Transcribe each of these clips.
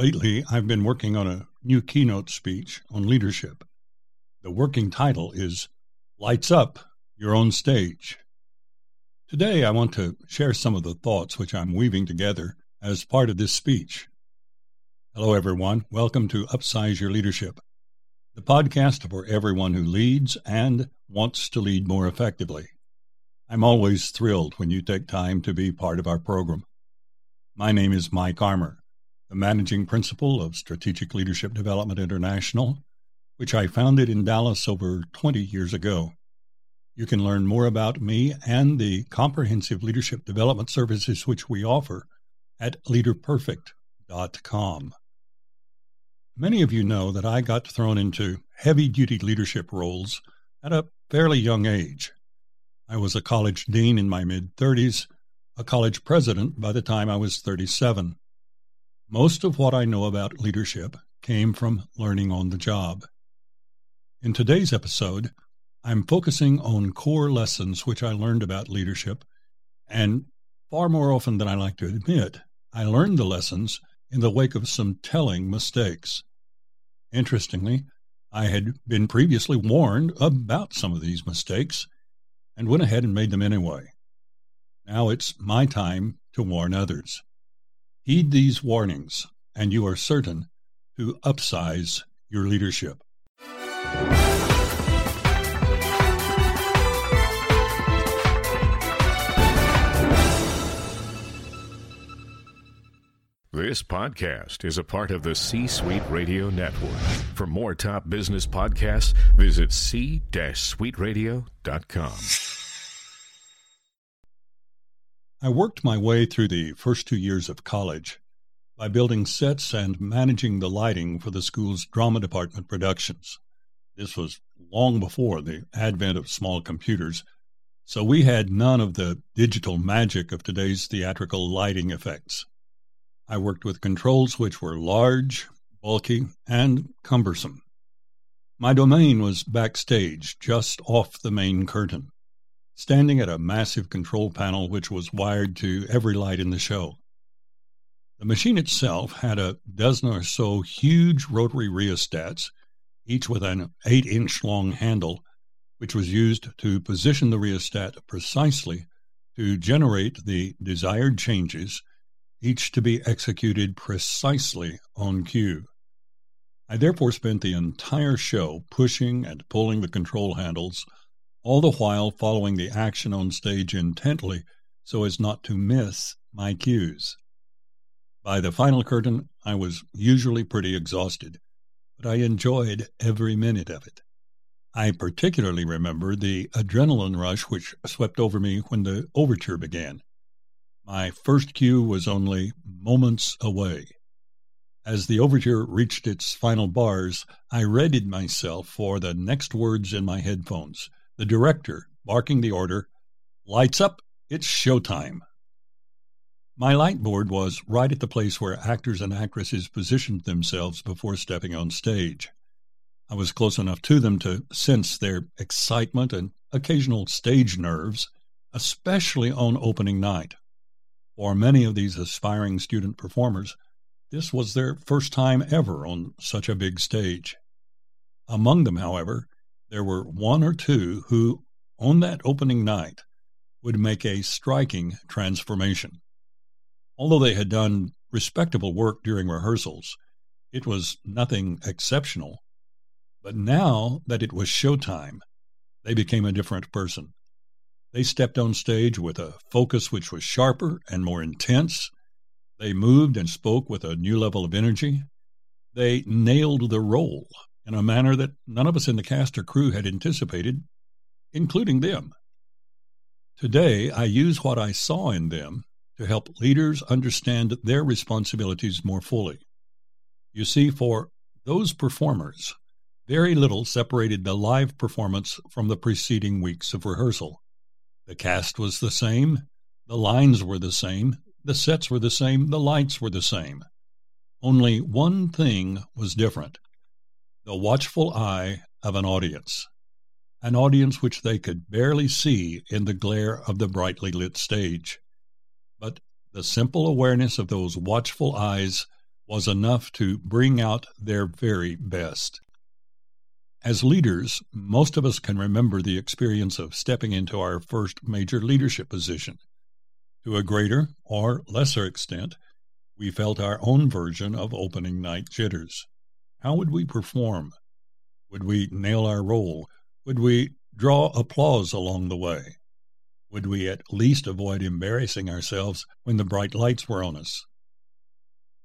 Lately, I've been working on a new keynote speech on leadership. The working title is Lights Up Your Own Stage. Today, I want to share some of the thoughts which I'm weaving together as part of this speech. Hello, everyone. Welcome to Upsize Your Leadership, the podcast for everyone who leads and wants to lead more effectively. I'm always thrilled when you take time to be part of our program. My name is Mike Armour the managing principal of Strategic Leadership Development International, which I founded in Dallas over 20 years ago. You can learn more about me and the comprehensive leadership development services which we offer at leaderperfect.com. Many of you know that I got thrown into heavy duty leadership roles at a fairly young age. I was a college dean in my mid 30s, a college president by the time I was 37. Most of what I know about leadership came from learning on the job. In today's episode, I'm focusing on core lessons which I learned about leadership, and far more often than I like to admit, I learned the lessons in the wake of some telling mistakes. Interestingly, I had been previously warned about some of these mistakes and went ahead and made them anyway. Now it's my time to warn others. Heed these warnings, and you are certain to upsize your leadership. This podcast is a part of the C Suite Radio Network. For more top business podcasts, visit c-suiteradio.com. I worked my way through the first two years of college by building sets and managing the lighting for the school's drama department productions. This was long before the advent of small computers, so we had none of the digital magic of today's theatrical lighting effects. I worked with controls which were large, bulky, and cumbersome. My domain was backstage, just off the main curtain standing at a massive control panel which was wired to every light in the show. The machine itself had a dozen or so huge rotary rheostats, each with an 8 inch long handle, which was used to position the rheostat precisely to generate the desired changes, each to be executed precisely on cue. I therefore spent the entire show pushing and pulling the control handles all the while following the action on stage intently so as not to miss my cues. By the final curtain, I was usually pretty exhausted, but I enjoyed every minute of it. I particularly remember the adrenaline rush which swept over me when the overture began. My first cue was only moments away. As the overture reached its final bars, I readied myself for the next words in my headphones the director barking the order, Lights up, it's showtime. My light board was right at the place where actors and actresses positioned themselves before stepping on stage. I was close enough to them to sense their excitement and occasional stage nerves, especially on opening night. For many of these aspiring student performers, this was their first time ever on such a big stage. Among them, however, there were one or two who, on that opening night, would make a striking transformation. Although they had done respectable work during rehearsals, it was nothing exceptional. But now that it was showtime, they became a different person. They stepped on stage with a focus which was sharper and more intense. They moved and spoke with a new level of energy. They nailed the role in a manner that none of us in the cast or crew had anticipated, including them. Today, I use what I saw in them to help leaders understand their responsibilities more fully. You see, for those performers, very little separated the live performance from the preceding weeks of rehearsal. The cast was the same, the lines were the same, the sets were the same, the lights were the same. Only one thing was different the watchful eye of an audience, an audience which they could barely see in the glare of the brightly lit stage. But the simple awareness of those watchful eyes was enough to bring out their very best. As leaders, most of us can remember the experience of stepping into our first major leadership position. To a greater or lesser extent, we felt our own version of opening night jitters. How would we perform? Would we nail our role? Would we draw applause along the way? Would we at least avoid embarrassing ourselves when the bright lights were on us?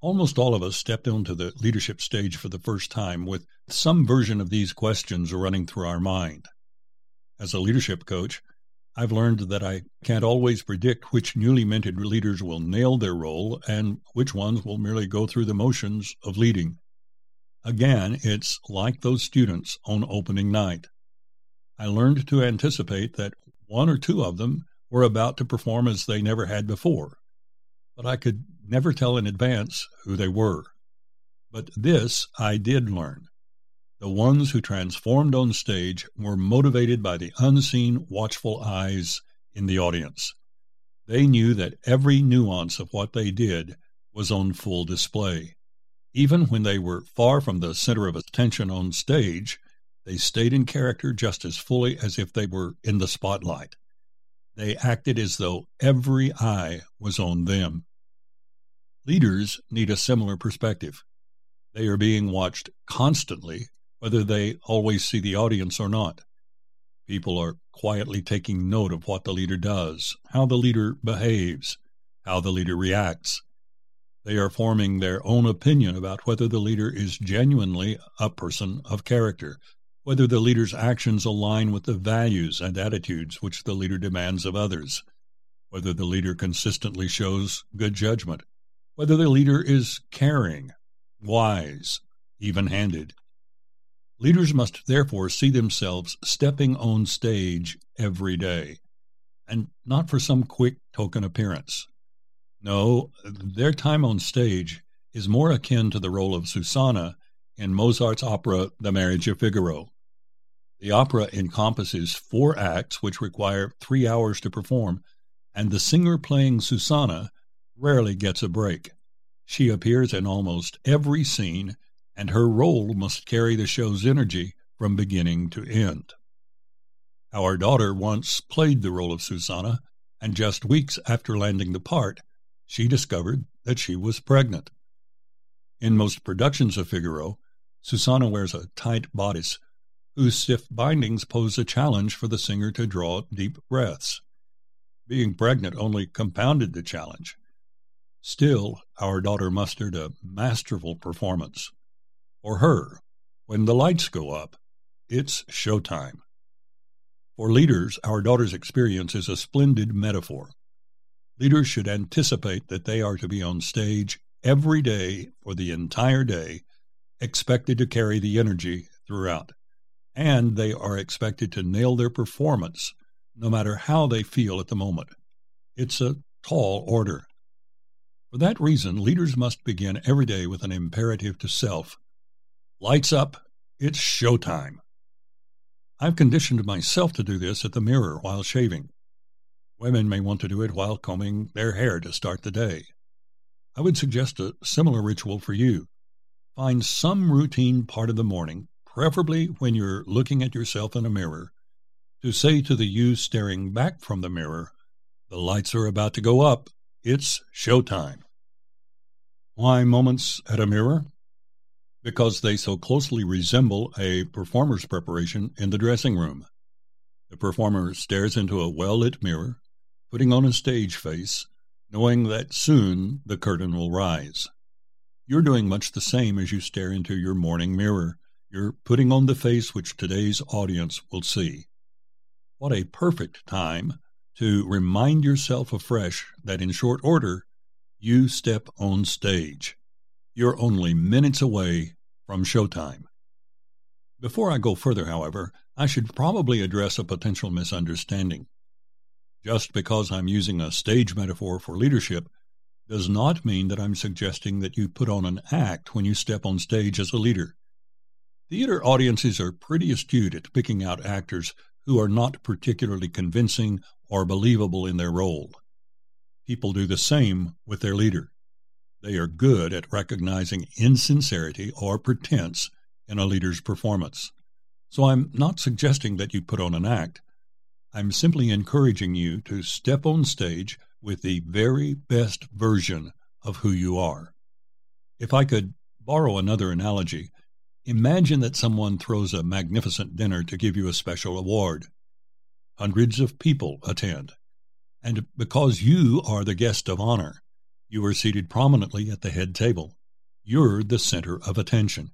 Almost all of us stepped onto the leadership stage for the first time with some version of these questions running through our mind. As a leadership coach, I've learned that I can't always predict which newly minted leaders will nail their role and which ones will merely go through the motions of leading. Again, it's like those students on opening night. I learned to anticipate that one or two of them were about to perform as they never had before, but I could never tell in advance who they were. But this I did learn. The ones who transformed on stage were motivated by the unseen, watchful eyes in the audience. They knew that every nuance of what they did was on full display. Even when they were far from the center of attention on stage, they stayed in character just as fully as if they were in the spotlight. They acted as though every eye was on them. Leaders need a similar perspective. They are being watched constantly, whether they always see the audience or not. People are quietly taking note of what the leader does, how the leader behaves, how the leader reacts. They are forming their own opinion about whether the leader is genuinely a person of character, whether the leader's actions align with the values and attitudes which the leader demands of others, whether the leader consistently shows good judgment, whether the leader is caring, wise, even handed. Leaders must therefore see themselves stepping on stage every day, and not for some quick token appearance. No, their time on stage is more akin to the role of Susanna in Mozart's opera The Marriage of Figaro. The opera encompasses four acts which require three hours to perform, and the singer playing Susanna rarely gets a break. She appears in almost every scene, and her role must carry the show's energy from beginning to end. Our daughter once played the role of Susanna, and just weeks after landing the part, she discovered that she was pregnant. In most productions of Figaro, Susanna wears a tight bodice whose stiff bindings pose a challenge for the singer to draw deep breaths. Being pregnant only compounded the challenge. Still, our daughter mustered a masterful performance. For her, when the lights go up, it's showtime. For leaders, our daughter's experience is a splendid metaphor. Leaders should anticipate that they are to be on stage every day for the entire day, expected to carry the energy throughout. And they are expected to nail their performance no matter how they feel at the moment. It's a tall order. For that reason, leaders must begin every day with an imperative to self Lights up, it's showtime. I've conditioned myself to do this at the mirror while shaving. Women may want to do it while combing their hair to start the day. I would suggest a similar ritual for you. Find some routine part of the morning, preferably when you're looking at yourself in a mirror, to say to the you staring back from the mirror, The lights are about to go up. It's showtime. Why moments at a mirror? Because they so closely resemble a performer's preparation in the dressing room. The performer stares into a well lit mirror, putting on a stage face, knowing that soon the curtain will rise. You're doing much the same as you stare into your morning mirror. You're putting on the face which today's audience will see. What a perfect time to remind yourself afresh that in short order you step on stage. You're only minutes away from showtime. Before I go further, however, I should probably address a potential misunderstanding. Just because I'm using a stage metaphor for leadership does not mean that I'm suggesting that you put on an act when you step on stage as a leader. Theater audiences are pretty astute at picking out actors who are not particularly convincing or believable in their role. People do the same with their leader. They are good at recognizing insincerity or pretense in a leader's performance. So I'm not suggesting that you put on an act. I'm simply encouraging you to step on stage with the very best version of who you are. If I could borrow another analogy, imagine that someone throws a magnificent dinner to give you a special award. Hundreds of people attend. And because you are the guest of honor, you are seated prominently at the head table. You're the center of attention.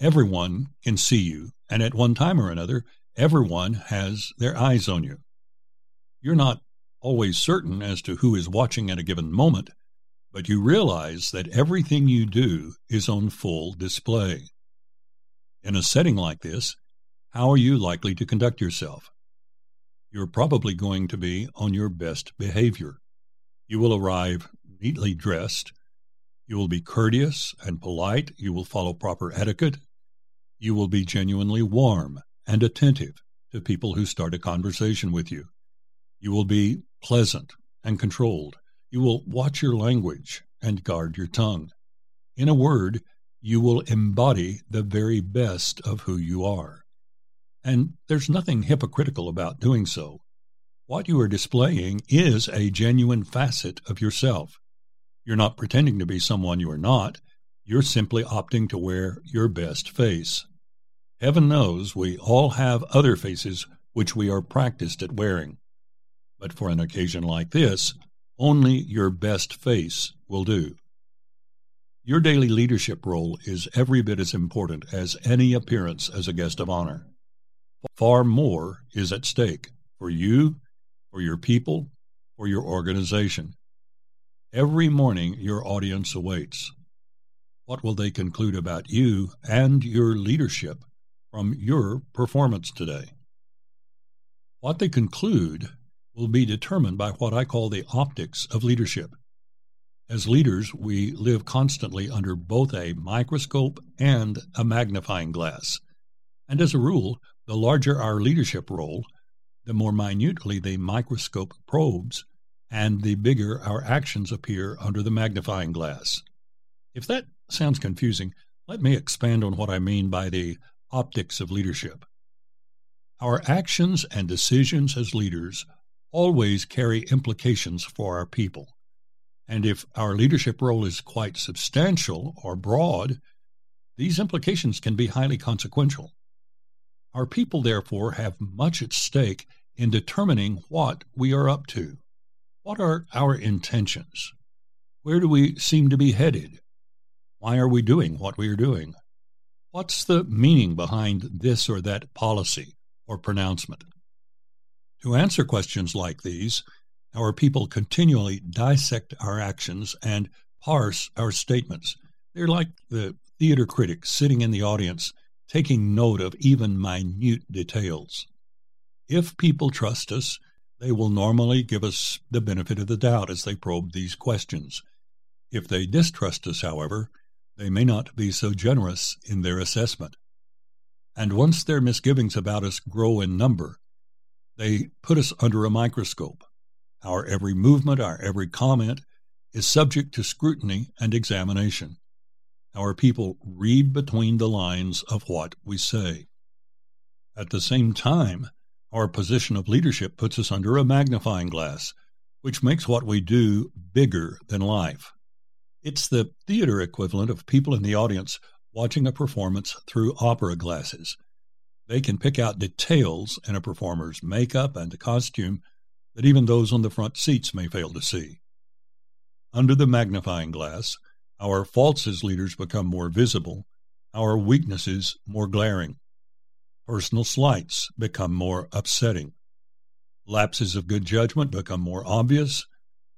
Everyone can see you, and at one time or another, everyone has their eyes on you. You're not always certain as to who is watching at a given moment, but you realize that everything you do is on full display. In a setting like this, how are you likely to conduct yourself? You're probably going to be on your best behavior. You will arrive neatly dressed. You will be courteous and polite. You will follow proper etiquette. You will be genuinely warm and attentive to people who start a conversation with you. You will be pleasant and controlled. You will watch your language and guard your tongue. In a word, you will embody the very best of who you are. And there's nothing hypocritical about doing so. What you are displaying is a genuine facet of yourself. You're not pretending to be someone you are not. You're simply opting to wear your best face. Heaven knows we all have other faces which we are practiced at wearing. But for an occasion like this, only your best face will do. Your daily leadership role is every bit as important as any appearance as a guest of honor. Far more is at stake for you, for your people, for your organization. Every morning, your audience awaits. What will they conclude about you and your leadership from your performance today? What they conclude will be determined by what I call the optics of leadership. As leaders, we live constantly under both a microscope and a magnifying glass. And as a rule, the larger our leadership role, the more minutely the microscope probes and the bigger our actions appear under the magnifying glass. If that sounds confusing, let me expand on what I mean by the optics of leadership. Our actions and decisions as leaders always carry implications for our people. And if our leadership role is quite substantial or broad, these implications can be highly consequential. Our people, therefore, have much at stake in determining what we are up to. What are our intentions? Where do we seem to be headed? Why are we doing what we are doing? What's the meaning behind this or that policy or pronouncement? To answer questions like these, our people continually dissect our actions and parse our statements. They're like the theater critic sitting in the audience, taking note of even minute details. If people trust us, they will normally give us the benefit of the doubt as they probe these questions. If they distrust us, however, they may not be so generous in their assessment. And once their misgivings about us grow in number, they put us under a microscope. Our every movement, our every comment is subject to scrutiny and examination. Our people read between the lines of what we say. At the same time, our position of leadership puts us under a magnifying glass, which makes what we do bigger than life. It's the theater equivalent of people in the audience watching a performance through opera glasses. They can pick out details in a performer's makeup and costume that even those on the front seats may fail to see. Under the magnifying glass, our faults as leaders become more visible, our weaknesses more glaring. Personal slights become more upsetting. Lapses of good judgment become more obvious,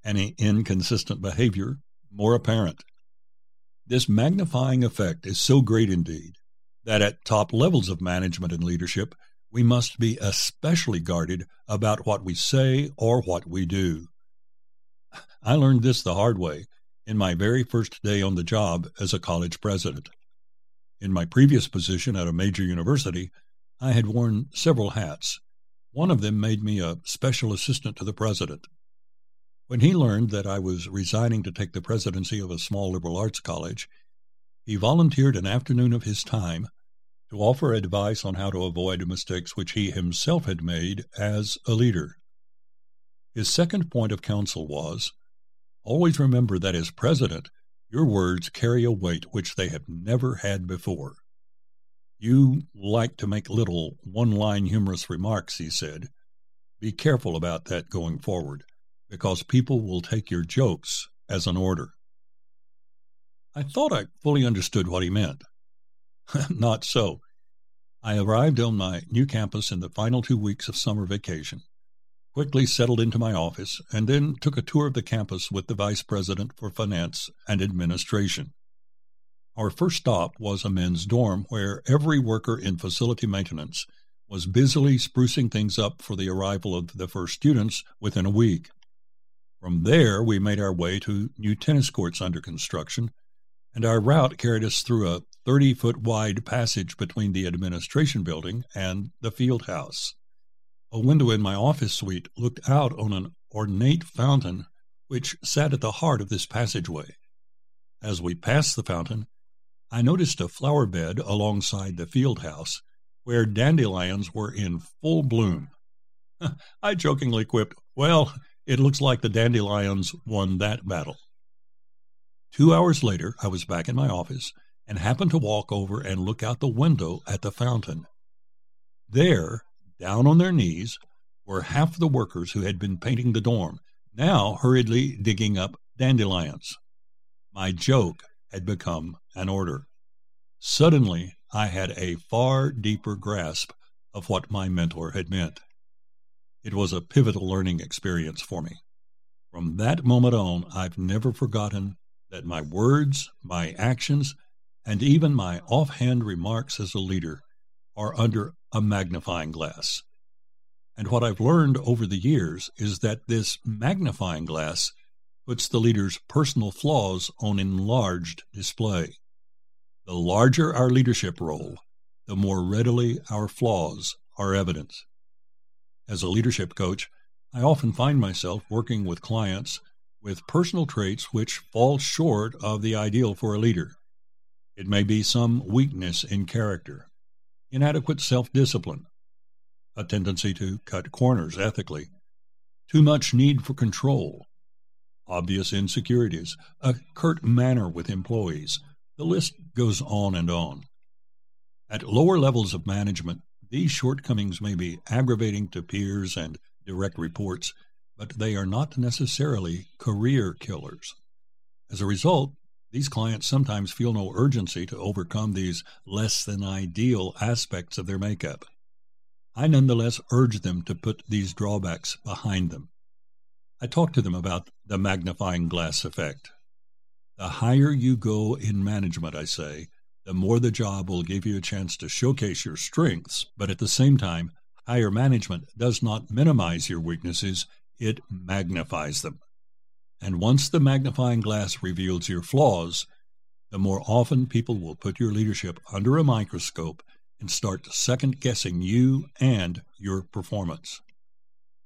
any inconsistent behavior more apparent. This magnifying effect is so great indeed that at top levels of management and leadership, we must be especially guarded about what we say or what we do. I learned this the hard way in my very first day on the job as a college president. In my previous position at a major university, I had worn several hats. One of them made me a special assistant to the president. When he learned that I was resigning to take the presidency of a small liberal arts college, he volunteered an afternoon of his time to offer advice on how to avoid mistakes which he himself had made as a leader. His second point of counsel was always remember that as president, your words carry a weight which they have never had before. You like to make little one line humorous remarks, he said. Be careful about that going forward, because people will take your jokes as an order. I thought I fully understood what he meant. Not so. I arrived on my new campus in the final two weeks of summer vacation, quickly settled into my office, and then took a tour of the campus with the Vice President for Finance and Administration. Our first stop was a men's dorm where every worker in facility maintenance was busily sprucing things up for the arrival of the first students within a week. From there, we made our way to new tennis courts under construction and our route carried us through a 30 foot wide passage between the administration building and the field house. A window in my office suite looked out on an ornate fountain which sat at the heart of this passageway. As we passed the fountain, I noticed a flower bed alongside the field house where dandelions were in full bloom. I jokingly quipped, Well, it looks like the dandelions won that battle. Two hours later, I was back in my office and happened to walk over and look out the window at the fountain. There, down on their knees, were half the workers who had been painting the dorm, now hurriedly digging up dandelions. My joke had become an order. Suddenly, I had a far deeper grasp of what my mentor had meant. It was a pivotal learning experience for me. From that moment on, I've never forgotten that my words, my actions, and even my offhand remarks as a leader are under a magnifying glass. And what I've learned over the years is that this magnifying glass puts the leader's personal flaws on enlarged display. The larger our leadership role, the more readily our flaws are evident. As a leadership coach, I often find myself working with clients with personal traits which fall short of the ideal for a leader. It may be some weakness in character, inadequate self discipline, a tendency to cut corners ethically, too much need for control, obvious insecurities, a curt manner with employees. The list goes on and on. At lower levels of management, these shortcomings may be aggravating to peers and direct reports, but they are not necessarily career killers. As a result, these clients sometimes feel no urgency to overcome these less than ideal aspects of their makeup. I nonetheless urge them to put these drawbacks behind them. I talk to them about the magnifying glass effect. The higher you go in management, I say, the more the job will give you a chance to showcase your strengths, but at the same time, higher management does not minimize your weaknesses, it magnifies them. And once the magnifying glass reveals your flaws, the more often people will put your leadership under a microscope and start second guessing you and your performance.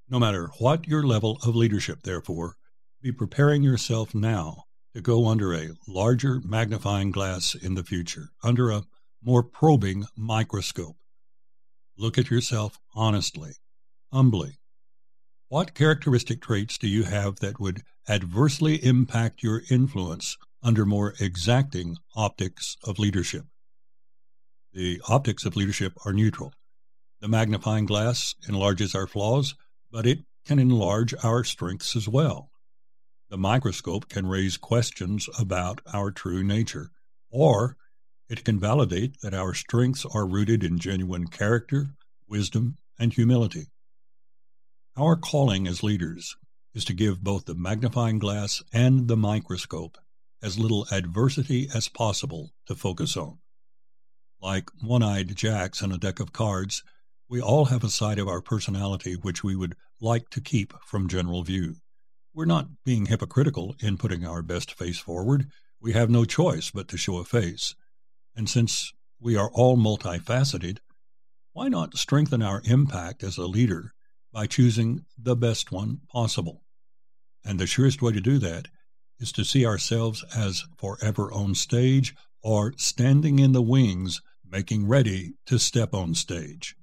No matter what your level of leadership, therefore, be preparing yourself now to go under a larger magnifying glass in the future, under a more probing microscope. Look at yourself honestly, humbly, what characteristic traits do you have that would adversely impact your influence under more exacting optics of leadership? The optics of leadership are neutral. The magnifying glass enlarges our flaws, but it can enlarge our strengths as well. The microscope can raise questions about our true nature, or it can validate that our strengths are rooted in genuine character, wisdom, and humility. Our calling as leaders is to give both the magnifying glass and the microscope as little adversity as possible to focus on. Like one eyed jacks in a deck of cards, we all have a side of our personality which we would like to keep from general view. We're not being hypocritical in putting our best face forward. We have no choice but to show a face. And since we are all multifaceted, why not strengthen our impact as a leader by choosing the best one possible. And the surest way to do that is to see ourselves as forever on stage or standing in the wings, making ready to step on stage.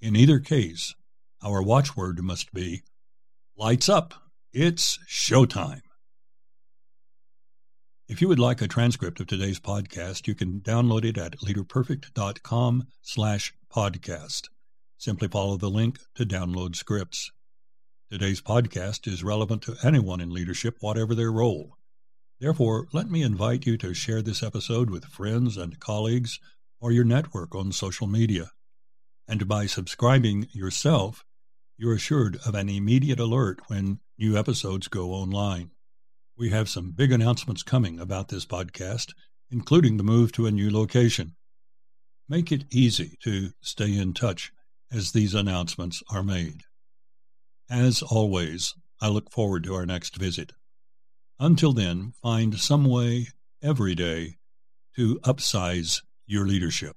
In either case, our watchword must be Lights up! It's showtime! If you would like a transcript of today's podcast, you can download it at leaderperfect.com slash podcast. Simply follow the link to download scripts. Today's podcast is relevant to anyone in leadership, whatever their role. Therefore, let me invite you to share this episode with friends and colleagues or your network on social media. And by subscribing yourself, you're assured of an immediate alert when new episodes go online. We have some big announcements coming about this podcast, including the move to a new location. Make it easy to stay in touch as these announcements are made. As always, I look forward to our next visit. Until then, find some way every day to upsize your leadership.